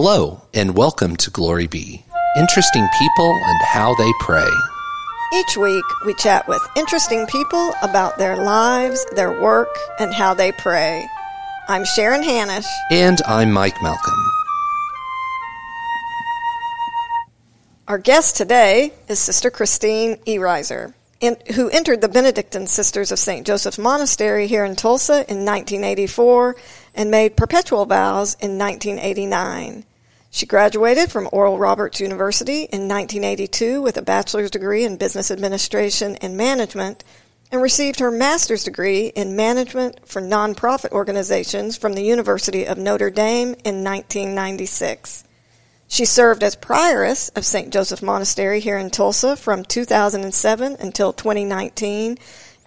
Hello, and welcome to Glory Be. Interesting people and how they pray. Each week, we chat with interesting people about their lives, their work, and how they pray. I'm Sharon Hannish. And I'm Mike Malcolm. Our guest today is Sister Christine Ehreiser, in, who entered the Benedictine Sisters of St. Joseph's Monastery here in Tulsa in 1984 and made perpetual vows in 1989. She graduated from Oral Roberts University in 1982 with a bachelor's degree in business administration and management and received her master's degree in management for nonprofit organizations from the University of Notre Dame in 1996. She served as prioress of St. Joseph Monastery here in Tulsa from 2007 until 2019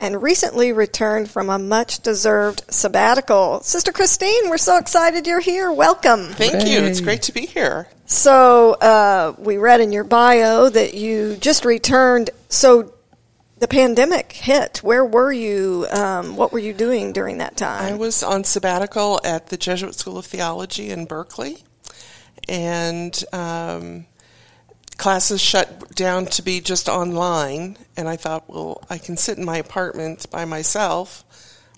and recently returned from a much deserved sabbatical. Sister Christine, we're so excited you're here. Welcome. Thank you. It's great to be here. So, uh, we read in your bio that you just returned. So, the pandemic hit. Where were you? Um, what were you doing during that time? I was on sabbatical at the Jesuit School of Theology in Berkeley, and um, classes shut down to be just online. And I thought, well, I can sit in my apartment by myself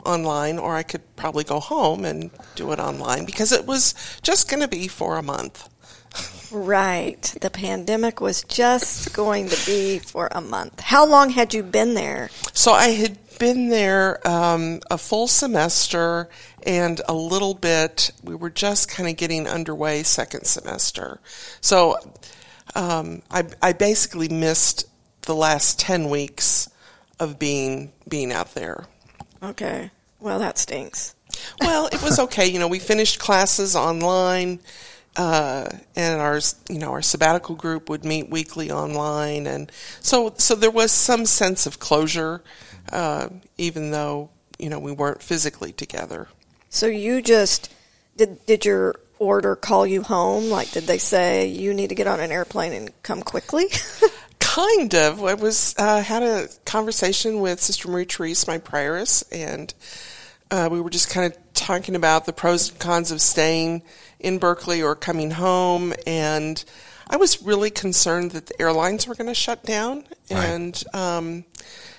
online, or I could probably go home and do it online because it was just going to be for a month. Right. The pandemic was just going to be for a month. How long had you been there? So I had been there um, a full semester and a little bit. We were just kind of getting underway second semester. So um, I, I basically missed the last 10 weeks of being being out there. Okay. Well, that stinks. Well, it was okay. you know, we finished classes online uh, and our you know our sabbatical group would meet weekly online, and so so there was some sense of closure, uh, even though you know we weren't physically together. So you just did did your order call you home? Like, did they say you need to get on an airplane and come quickly? kind of. I was uh, had a conversation with Sister Marie Therese, my prioress, and uh, we were just kind of talking about the pros and cons of staying in Berkeley or coming home. And I was really concerned that the airlines were going to shut down. And um,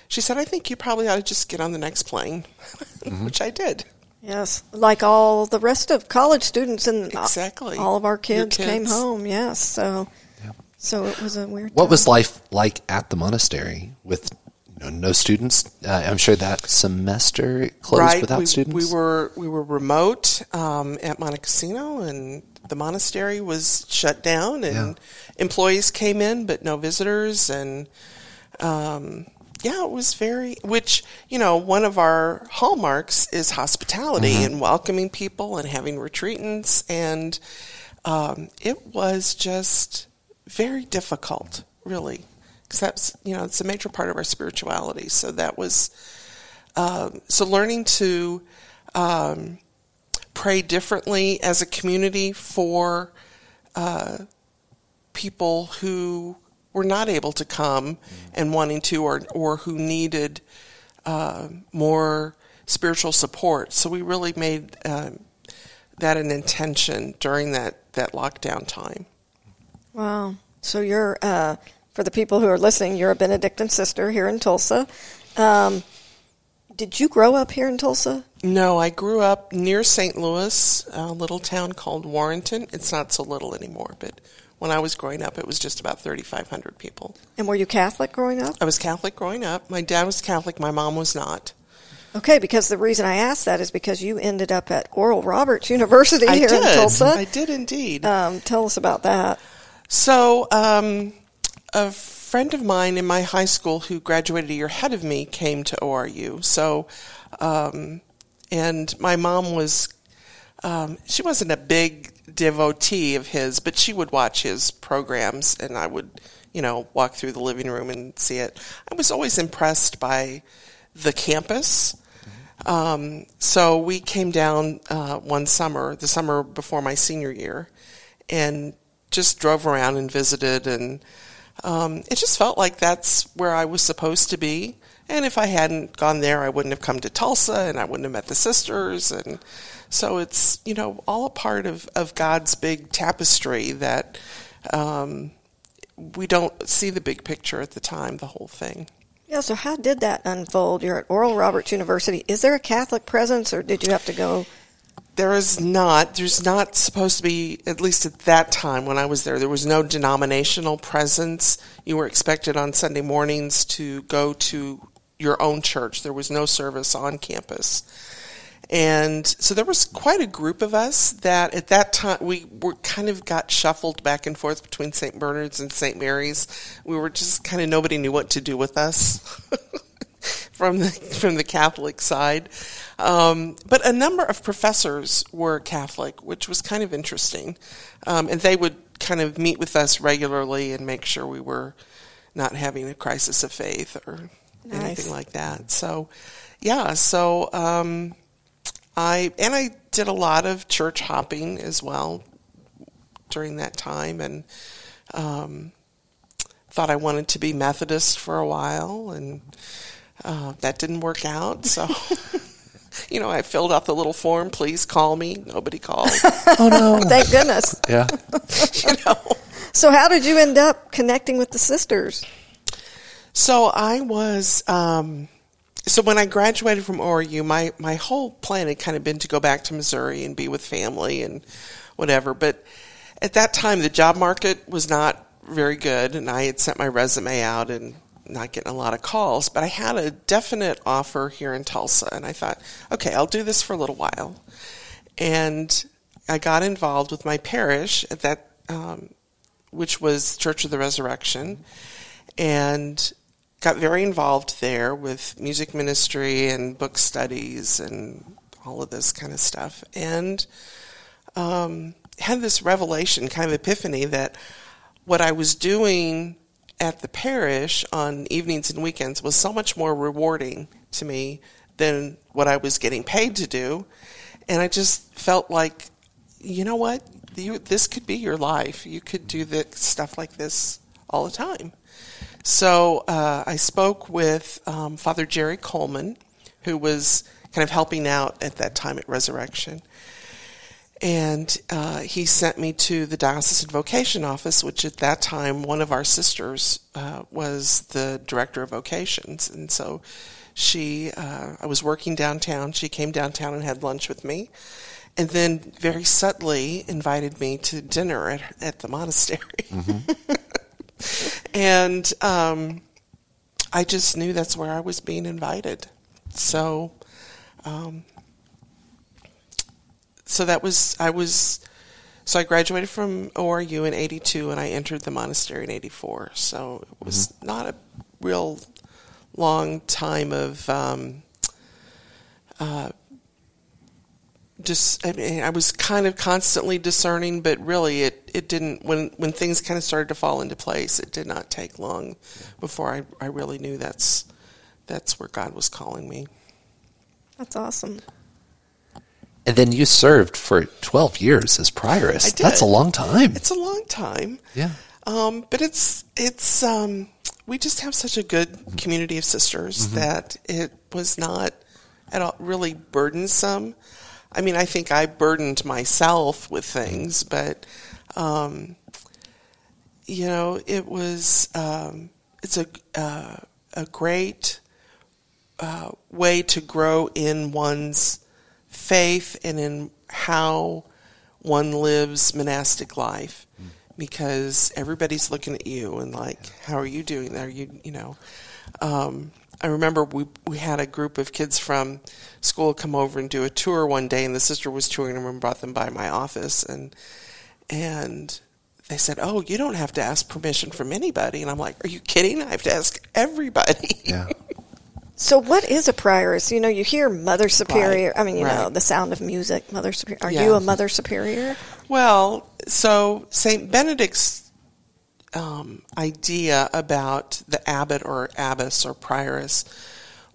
she said, I think you probably ought to just get on the next plane, mm-hmm. which I did. Yes, like all the rest of college students and exactly all of our kids, kids. came home. Yes, so so it was a weird. What time. was life like at the monastery with you know, no students. Uh, I'm sure that semester closed right. without we, students. We were we were remote um, at Monte Cassino, and the monastery was shut down, and yeah. employees came in, but no visitors, and um, yeah, it was very. Which you know, one of our hallmarks is hospitality mm-hmm. and welcoming people and having retreatants, and um, it was just very difficult, really because that's you know it's a major part of our spirituality. So that was um, so learning to um, pray differently as a community for uh, people who were not able to come and wanting to, or or who needed uh, more spiritual support. So we really made uh, that an intention during that that lockdown time. Wow. So you're uh, for the people who are listening, you're a Benedictine sister here in Tulsa. Um, did you grow up here in Tulsa? No, I grew up near St. Louis, a little town called Warrenton. It's not so little anymore, but when I was growing up, it was just about 3,500 people. And were you Catholic growing up? I was Catholic growing up. My dad was Catholic, my mom was not. Okay, because the reason I asked that is because you ended up at Oral Roberts University I here did. in Tulsa. I did indeed. Um, tell us about that. So, um, a friend of mine in my high school who graduated a year ahead of me came to ORU. So, um, and my mom was, um, she wasn't a big devotee of his, but she would watch his programs and I would, you know, walk through the living room and see it. I was always impressed by the campus. Um, so we came down uh, one summer, the summer before my senior year, and just drove around and visited and um, it just felt like that's where I was supposed to be. And if I hadn't gone there, I wouldn't have come to Tulsa and I wouldn't have met the sisters. And so it's, you know, all a part of, of God's big tapestry that um, we don't see the big picture at the time, the whole thing. Yeah, so how did that unfold? You're at Oral Roberts University. Is there a Catholic presence or did you have to go? There is not. There's not supposed to be, at least at that time when I was there, there was no denominational presence. You were expected on Sunday mornings to go to your own church. There was no service on campus. And so there was quite a group of us that at that time we were kind of got shuffled back and forth between St. Bernard's and St. Mary's. We were just kind of nobody knew what to do with us from the from the Catholic side. Um, but a number of professors were Catholic, which was kind of interesting, um, and they would kind of meet with us regularly and make sure we were not having a crisis of faith or nice. anything like that. So, yeah, so. Um, I and I did a lot of church hopping as well during that time, and um, thought I wanted to be Methodist for a while, and uh, that didn't work out. So, you know, I filled out the little form. Please call me. Nobody called. oh no! Thank goodness. Yeah. you know. So, how did you end up connecting with the sisters? So I was. Um, so when I graduated from ORU, my, my whole plan had kind of been to go back to Missouri and be with family and whatever. But at that time, the job market was not very good, and I had sent my resume out and not getting a lot of calls. But I had a definite offer here in Tulsa, and I thought, okay, I'll do this for a little while. And I got involved with my parish at that, um, which was Church of the Resurrection, and got very involved there with music ministry and book studies and all of this kind of stuff. And um, had this revelation, kind of epiphany, that what I was doing at the parish on evenings and weekends was so much more rewarding to me than what I was getting paid to do. And I just felt like, you know what? You, this could be your life. You could do the stuff like this all the time. So uh, I spoke with um, Father Jerry Coleman, who was kind of helping out at that time at Resurrection. And uh, he sent me to the Diocesan Vocation Office, which at that time, one of our sisters uh, was the director of vocations. And so she, uh, I was working downtown. She came downtown and had lunch with me. And then very subtly invited me to dinner at, at the monastery. Mm-hmm. and um, I just knew that's where I was being invited. So, um, so that was I was. So I graduated from ORU in '82, and I entered the monastery in '84. So it was mm-hmm. not a real long time of um, uh, just I mean I was kind of constantly discerning, but really it, it didn't when when things kind of started to fall into place. It did not take long before I, I really knew that's that's where God was calling me. That's awesome. And then you served for twelve years as prioress. That's a long time. It's a long time. Yeah. Um, but it's it's um, we just have such a good community of sisters mm-hmm. that it was not at all really burdensome. I mean, I think I burdened myself with things, but um, you know, it was um, it's a uh, a great uh, way to grow in one's faith and in how one lives monastic life because everybody's looking at you and like how are you doing are you you know um, I remember we we had a group of kids from school come over and do a tour one day, and the sister was touring them and brought them by my office, and and they said, "Oh, you don't have to ask permission from anybody," and I'm like, "Are you kidding? I have to ask everybody." Yeah. So, what is a prioress? You know, you hear Mother Superior. Right. I mean, you right. know, the sound of music, Mother Superior. Are yeah. you a Mother Superior? Well, so Saint Benedict's um, idea about the abbot or abbess or prioress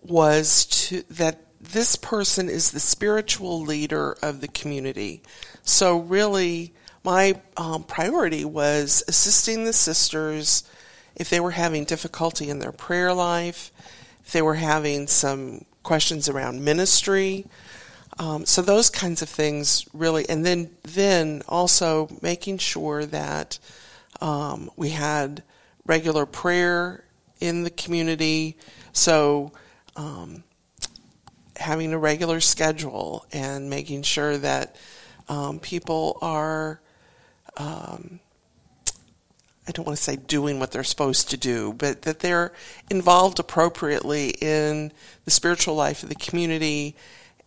was to that this person is the spiritual leader of the community. So really, my um, priority was assisting the sisters if they were having difficulty in their prayer life, if they were having some questions around ministry. Um, so those kinds of things really, and then then also making sure that um, we had regular prayer in the community. So um, having a regular schedule and making sure that um, people are um, I don't want to say doing what they're supposed to do, but that they're involved appropriately in the spiritual life of the community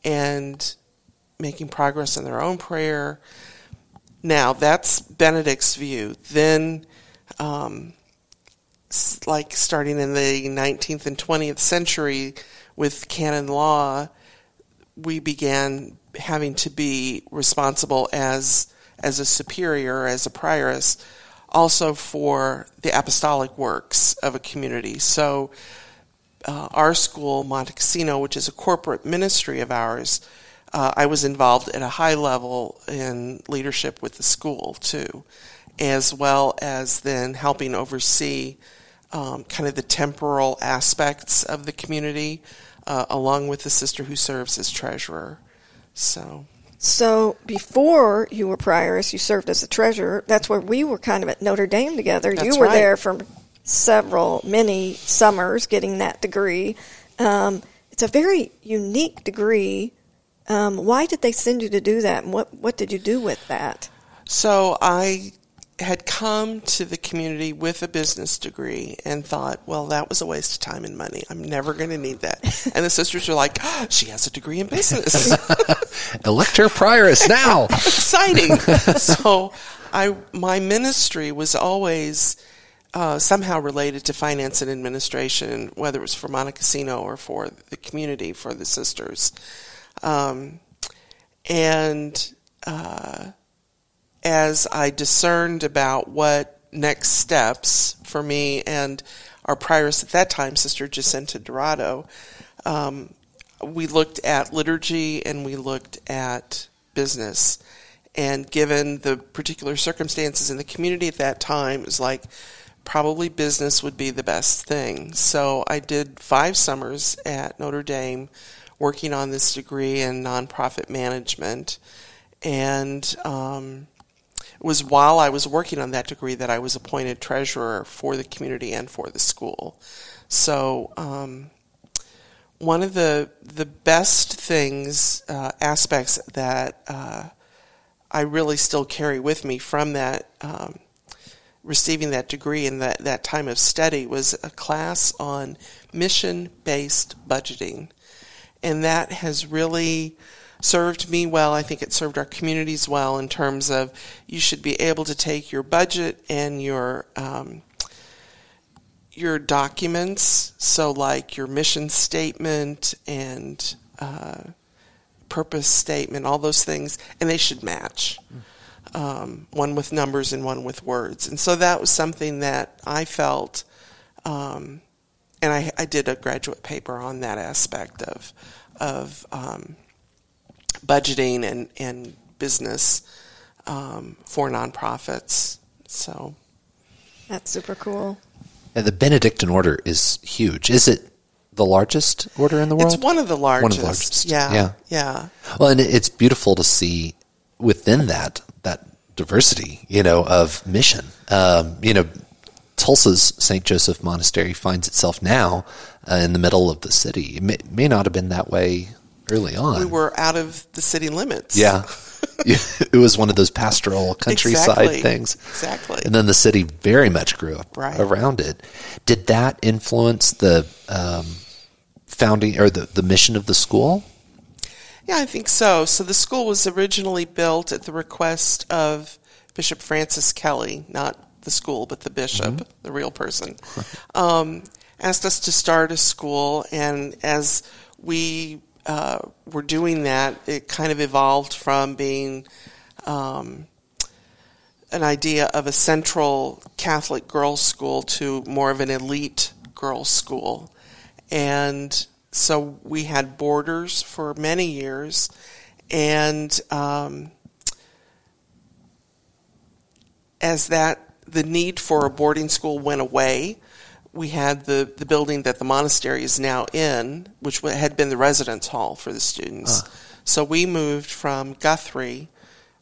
and making progress in their own prayer. Now, that's Benedict's view. Then, um, like starting in the 19th and 20th century with canon law, we began having to be responsible as as a superior, as a prioress, also for the apostolic works of a community. So, uh, our school, Monte Cassino, which is a corporate ministry of ours, uh, I was involved at a high level in leadership with the school too, as well as then helping oversee um, kind of the temporal aspects of the community, uh, along with the sister who serves as treasurer. So. So before you were prioress, you served as a treasurer. That's where we were kind of at Notre Dame together. That's you were right. there for several, many summers getting that degree. Um, it's a very unique degree. Um, why did they send you to do that, and what what did you do with that? So I had come to the community with a business degree and thought, well, that was a waste of time and money. I'm never going to need that. And the sisters were like, oh, she has a degree in business. Elect her prioress now. Exciting. so I, my ministry was always uh, somehow related to finance and administration, whether it was for Monte Cassino or for the community, for the sisters. Um, and, uh, as I discerned about what next steps for me and our prioress at that time, Sister Jacinta Dorado, um, we looked at liturgy and we looked at business. And given the particular circumstances in the community at that time, it was like probably business would be the best thing. So I did five summers at Notre Dame working on this degree in nonprofit management. And um, was while I was working on that degree that I was appointed treasurer for the community and for the school. So um, one of the the best things uh, aspects that uh, I really still carry with me from that um, receiving that degree and that that time of study was a class on mission based budgeting, and that has really served me well. I think it served our communities well in terms of you should be able to take your budget and your um, your documents, so like your mission statement and uh, purpose statement, all those things, and they should match. Um, one with numbers and one with words. And so that was something that I felt, um, and I, I, did a graduate paper on that aspect of of um, budgeting and, and business um, for nonprofits. So that's super cool. And the Benedictine order is huge. Is it the largest order in the world? It's one of the largest. One of the largest. Yeah. Yeah. Yeah. Well, and it's beautiful to see within that that diversity, you know, of mission. Um, you know, Tulsa's St. Joseph Monastery finds itself now uh, in the middle of the city. It may, may, not have been that way early on. We were out of the city limits. Yeah. it was one of those pastoral countryside exactly. things. Exactly. And then the city very much grew up right. around it. Did that influence the um, founding or the, the mission of the school? Yeah, I think so. So the school was originally built at the request of Bishop Francis Kelley, not the school, but the bishop, mm-hmm. the real person, um, asked us to start a school. And as we uh, were doing that, it kind of evolved from being um, an idea of a central Catholic girls' school to more of an elite girls' school. And so we had boarders for many years, and um, as that the need for a boarding school went away, we had the, the building that the monastery is now in, which had been the residence hall for the students. So we moved from Guthrie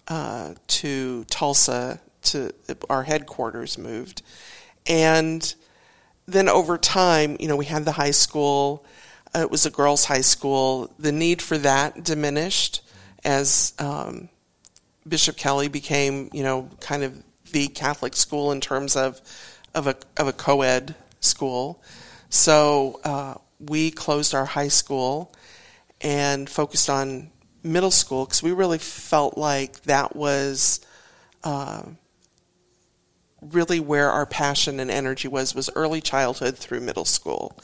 uh, to Tulsa to our headquarters moved, and then over time, you know, we had the high school. Uh, it was a girls' high school. The need for that diminished as um, Bishop Kelley became, you know, kind of the Catholic school in terms of of a of a co-ed school. So uh, we closed our high school and focused on middle school because we really felt like that was uh, really where our passion and energy was was early childhood through middle school,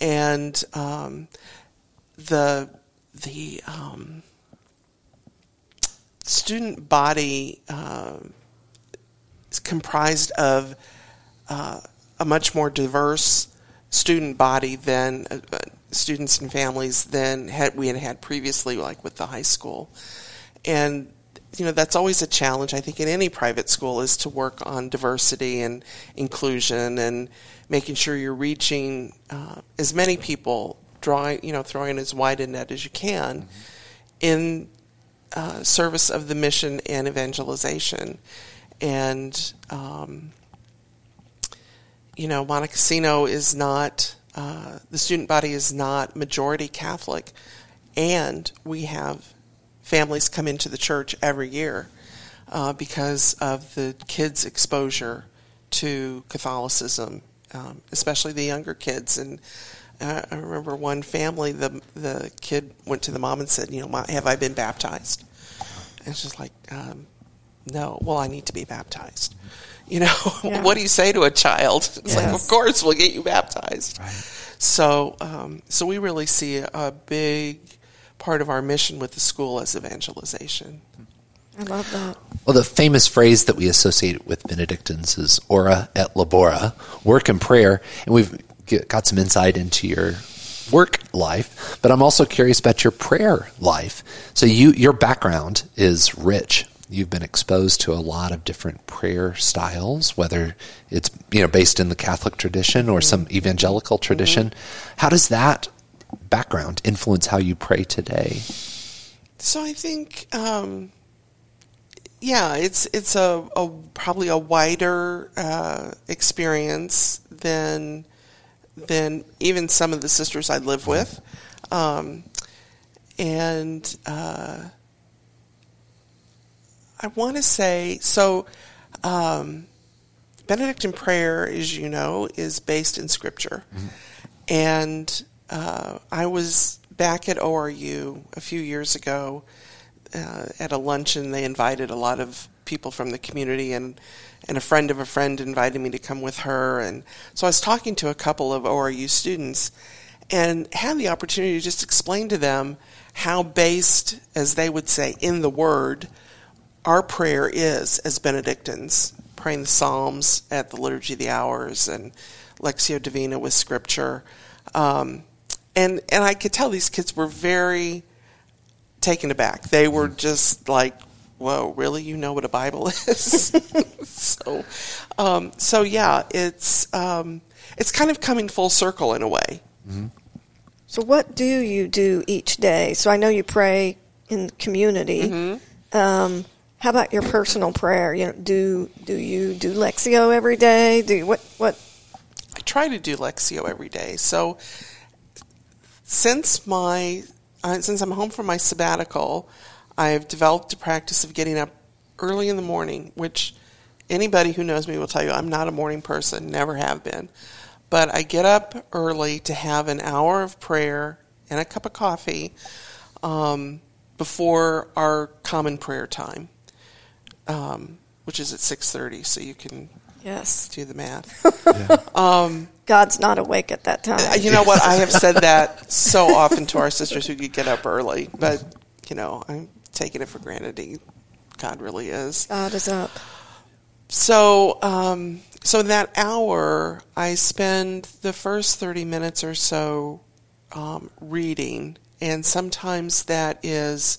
and um, the the um, student body uh, is comprised of uh, a much more diverse student body than uh, uh, students and families than had, we had had previously, like with the high school. And you know that's always a challenge. I think in any private school is to work on diversity and inclusion and making sure you're reaching uh, as many people, drawing you know throwing as wide a net as you can mm-hmm. in uh, service of the mission and evangelization. And um, you know, Monte Cassino is not, uh, the student body is not majority Catholic, and we have families come into the church every year uh, because of the kids' exposure to Catholicism, um, especially the younger kids. And uh, I remember one family, the the kid went to the mom and said, "You know, have I been baptized?" And she's like, um, "No." Well, I need to be baptized. You know, yeah. what do you say to a child? It's yes. like, of course, we'll get you baptized. Right. So, um, so we really see a big part of our mission with the school as evangelization. I love that. Well, the famous phrase that we associate with Benedictines is ora et labora, work and prayer. And we've got some insight into your work life, but I'm also curious about your prayer life. So you your background is rich you've been exposed to a lot of different prayer styles, whether it's you know based in the Catholic tradition or some evangelical tradition. Mm-hmm. How does that background influence how you pray today? So I think, um, yeah, it's it's a, a probably a wider uh, experience than than even some of the sisters I live with, um, and. Uh, I want to say so. Um, Benedictine prayer, as you know, is based in Scripture, mm-hmm. and uh, I was back at ORU a few years ago uh, at a luncheon. They invited a lot of people from the community, and and a friend of a friend invited me to come with her. And so I was talking to a couple of ORU students, and had the opportunity to just explain to them how based, as they would say, in the Word our prayer is, as Benedictines, praying the Psalms at the Liturgy of the Hours and Lectio Divina with Scripture. Um, and, and I could tell these kids were very taken aback. They were just like, whoa, really? You know what a Bible is? so, um, so yeah, it's, um, it's kind of coming full circle in a way. Mm-hmm. So, what do you do each day? So, I know you pray in community. Mm-hmm. Um, how about your personal prayer? You know, do do you do Lectio every day? Do you, what what? I try to do Lectio every day. So since my uh, since I'm home from my sabbatical, I've developed a practice of getting up early in the morning, which anybody who knows me will tell you I'm not a morning person, never have been. But I get up early to have an hour of prayer and a cup of coffee um, before our common prayer time um, which is at six thirty. So you can yes do the math. yeah. um, God's not awake at that time. Uh, you know what? I have said that so often to our sisters who could get up early, but you know I'm taking it for granted. God really is. God is up. So, um, so in that hour, I spend the first thirty minutes or so um, reading, and sometimes that is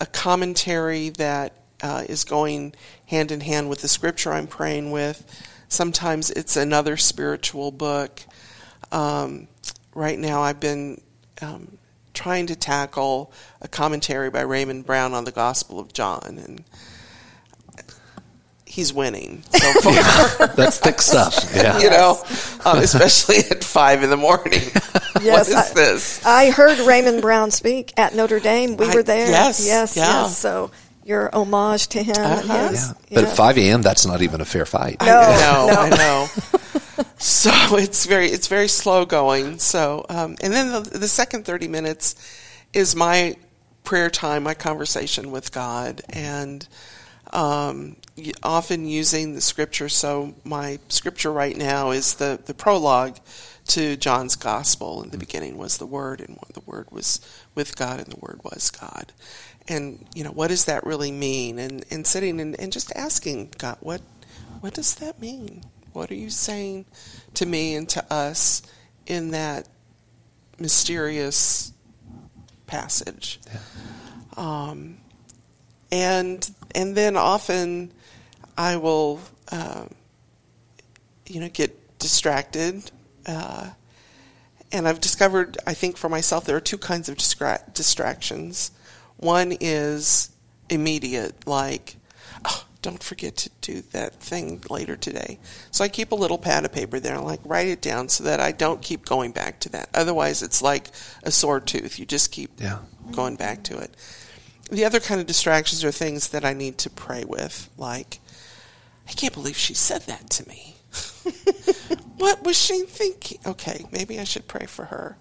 a commentary that uh, is going hand in hand with the scripture I'm praying with. Sometimes it's another spiritual book. Um, right now, I've been um, trying to tackle a commentary by Raymond Brown on the Gospel of John, and he's winning so far. That's thick stuff. Yeah. you know, um, especially at five in the morning. what Yes, is I- this? I heard Raymond Brown speak at Notre Dame. We I- were there. yes, yes, yeah. yes. So your homage to him. Uh-huh. his- Yeah. But yeah. at 5 a.m., that's not even a fair fight. No. I know, no. I know. so it's very, it's very slow going. So, um, and then the, the second thirty minutes is my prayer time, my conversation with God, and um, often using the scripture. So my scripture right now is the the prologue to John's Gospel. In the beginning was the Word, and the Word was with God, and the Word was God. And you know, what does that really mean? And and sitting and, and just asking God, what what does that mean? What are you saying to me and to us in that mysterious passage? Um, and and then often I will, uh, you know, get distracted. Uh, and I've discovered, I think for myself, there are two kinds of distra- distractions. One is immediate, like, oh, don't forget to do that thing later today. So I keep a little pad of paper there and like write it down so that I don't keep going back to that. Otherwise, it's like a sore tooth. You just keep Yeah. going back to it. The other kind of distractions are things that I need to pray with, like, I can't believe she said that to me. what was she thinking? Okay, maybe I should pray for her,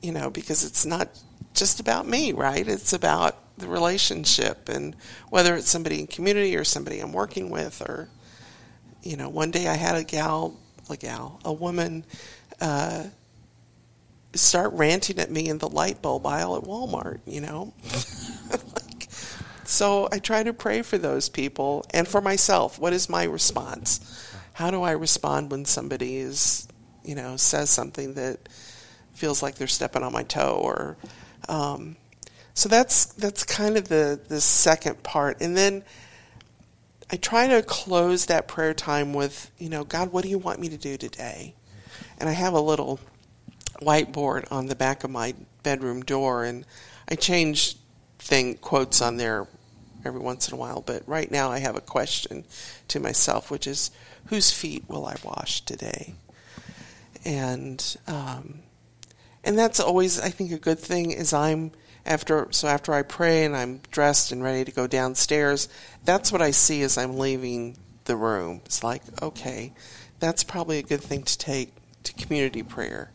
you know, because it's not just about me, right? It's about the relationship and whether it's somebody in community or somebody I'm working with or, you know, one day I had a gal, a gal, a woman, uh, start ranting at me in the light bulb aisle at Walmart, you know? like, so I try to pray for those people and for myself. What is my response? How do I respond when somebody is, you know, says something that feels like they're stepping on my toe or um, so that's that's kind of the the second part. And then I try to close that prayer time with, you know, God, what do you want me to do today? And I have a little whiteboard on the back of my bedroom door, and I change thing quotes on there every once in a while. But right now, I have a question to myself, which is, whose feet will I wash today? And um, and that's always, I think, a good thing. Is I'm after so after I pray and I'm dressed and ready to go downstairs, that's what I see as I'm leaving the room. It's like, okay, that's probably a good thing to take to community prayer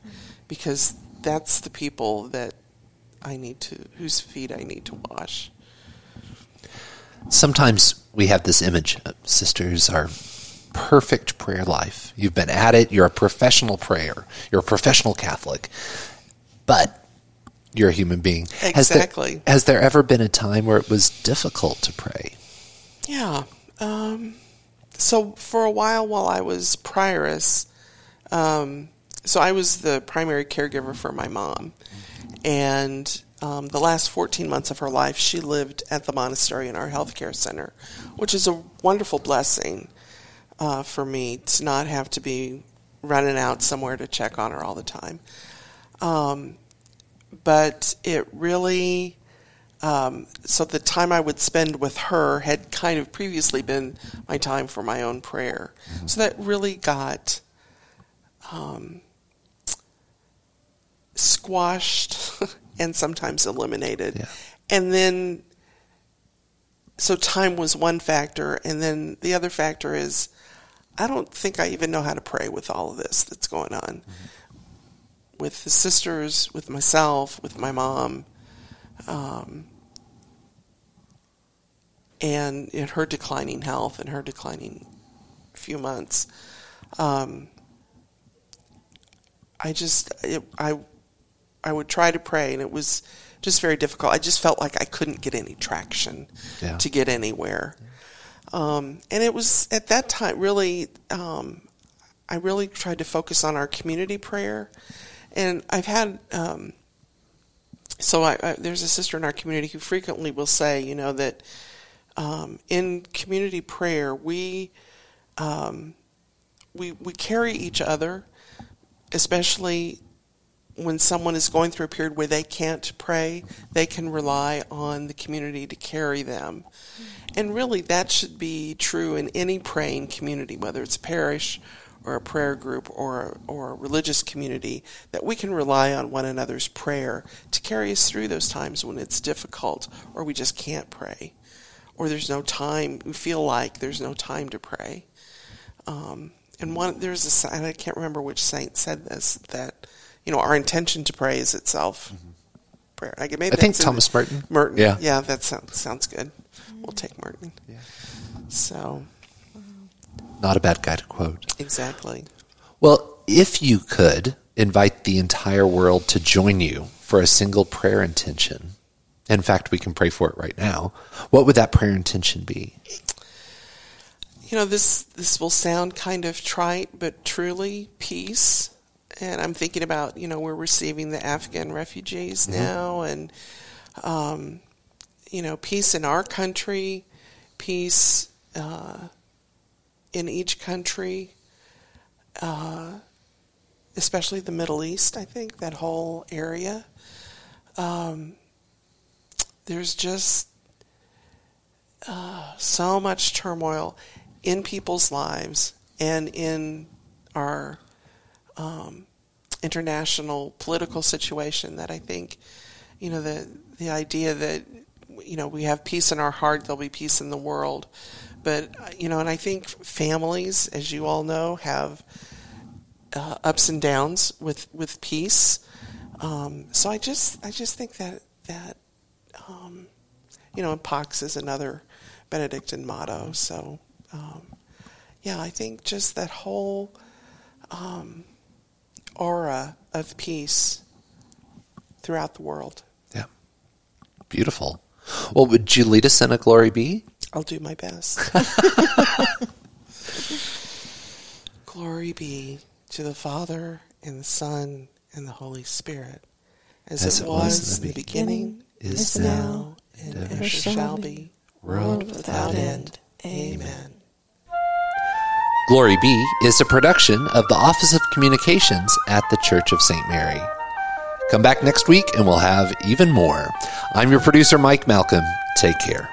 because that's the people that I need to whose feet I need to wash. Sometimes we have this image of sisters are perfect prayer life. You've been at it, you're a professional prayer, you're a professional Catholic, but you're a human being. Has there- Exactly. has there ever been a time where it was difficult to pray? Yeah. Um, so for a while, while I was prioress, um, so I was the primary caregiver for my mom, and um, the last 14 months of her life, she lived at the monastery in our healthcare center, which is a wonderful blessing uh, for me to not have to be running out somewhere to check on her all the time. Um, but it really um, so the time I would spend with her had kind of previously been my time for my own prayer. So that really got um, squashed and sometimes eliminated. Yeah. And then, so time was one factor. And then the other factor is I don't think I even know how to pray with all of this that's going on. With the sisters, with myself, with my mom. Um, and in her declining health and her declining few months, um, I just it, I I would try to pray, and it was just very difficult. I just felt like I couldn't get any traction Yeah. to get anywhere, um, and it was at that time really um, I really tried to focus on our community prayer, and I've had. Um, so I, I, there's a sister in our community who frequently will say, you know, that um, in community prayer we um, we we carry each other, especially when someone is going through a period where they can't pray, they can rely on the community to carry them. And really, that should be true in any praying community, whether it's a parish or a prayer group or, or a religious community, that we can rely on one another's prayer to carry us through those times when it's difficult or we just can't pray or there's no time, we feel like there's no time to pray. Um, and one, there's a, I can't remember which saint said this, that you know, our intention to pray is itself mm-hmm. prayer. I, maybe I think Thomas Merton. Merton. Yeah. Yeah, that sounds, sounds good. We'll take Merton. Yeah. So. Not a bad guy to quote. Exactly. Well, if you could invite the entire world to join you for a single prayer intention, in fact, we can pray for it right now, what would that prayer intention be? You know, this this will sound kind of trite, but truly peace and I'm thinking about you know we're receiving the Afghan refugees mm-hmm. now, and um, you know peace in our country, peace uh, in each country, uh, especially the Middle East. I think that whole area. Um, there's just uh, so much turmoil in people's lives and in our um, international political situation that I think, you know, the the idea that you know we have peace in our heart, there'll be peace in the world. But you know, and I think families, as you all know, have uh, ups and downs with with peace. Um, so I just I just think that that um, you know, and Pax is another Benedictine motto. So um, yeah, I think just that whole um, aura of peace throughout the world. Yeah. Beautiful. Well, would you lead us in a glory be? I'll do my best. glory be to the Father and the Son and the Holy Spirit, as, as it, was, was in the beginning, beginning is now, and ever shall be, world without end. Amen. Glory Be is a production of the Office of Communications at the Church of St. Mary. Come back next week and we'll have even more. I'm your producer, Mike Malcolm. Take care.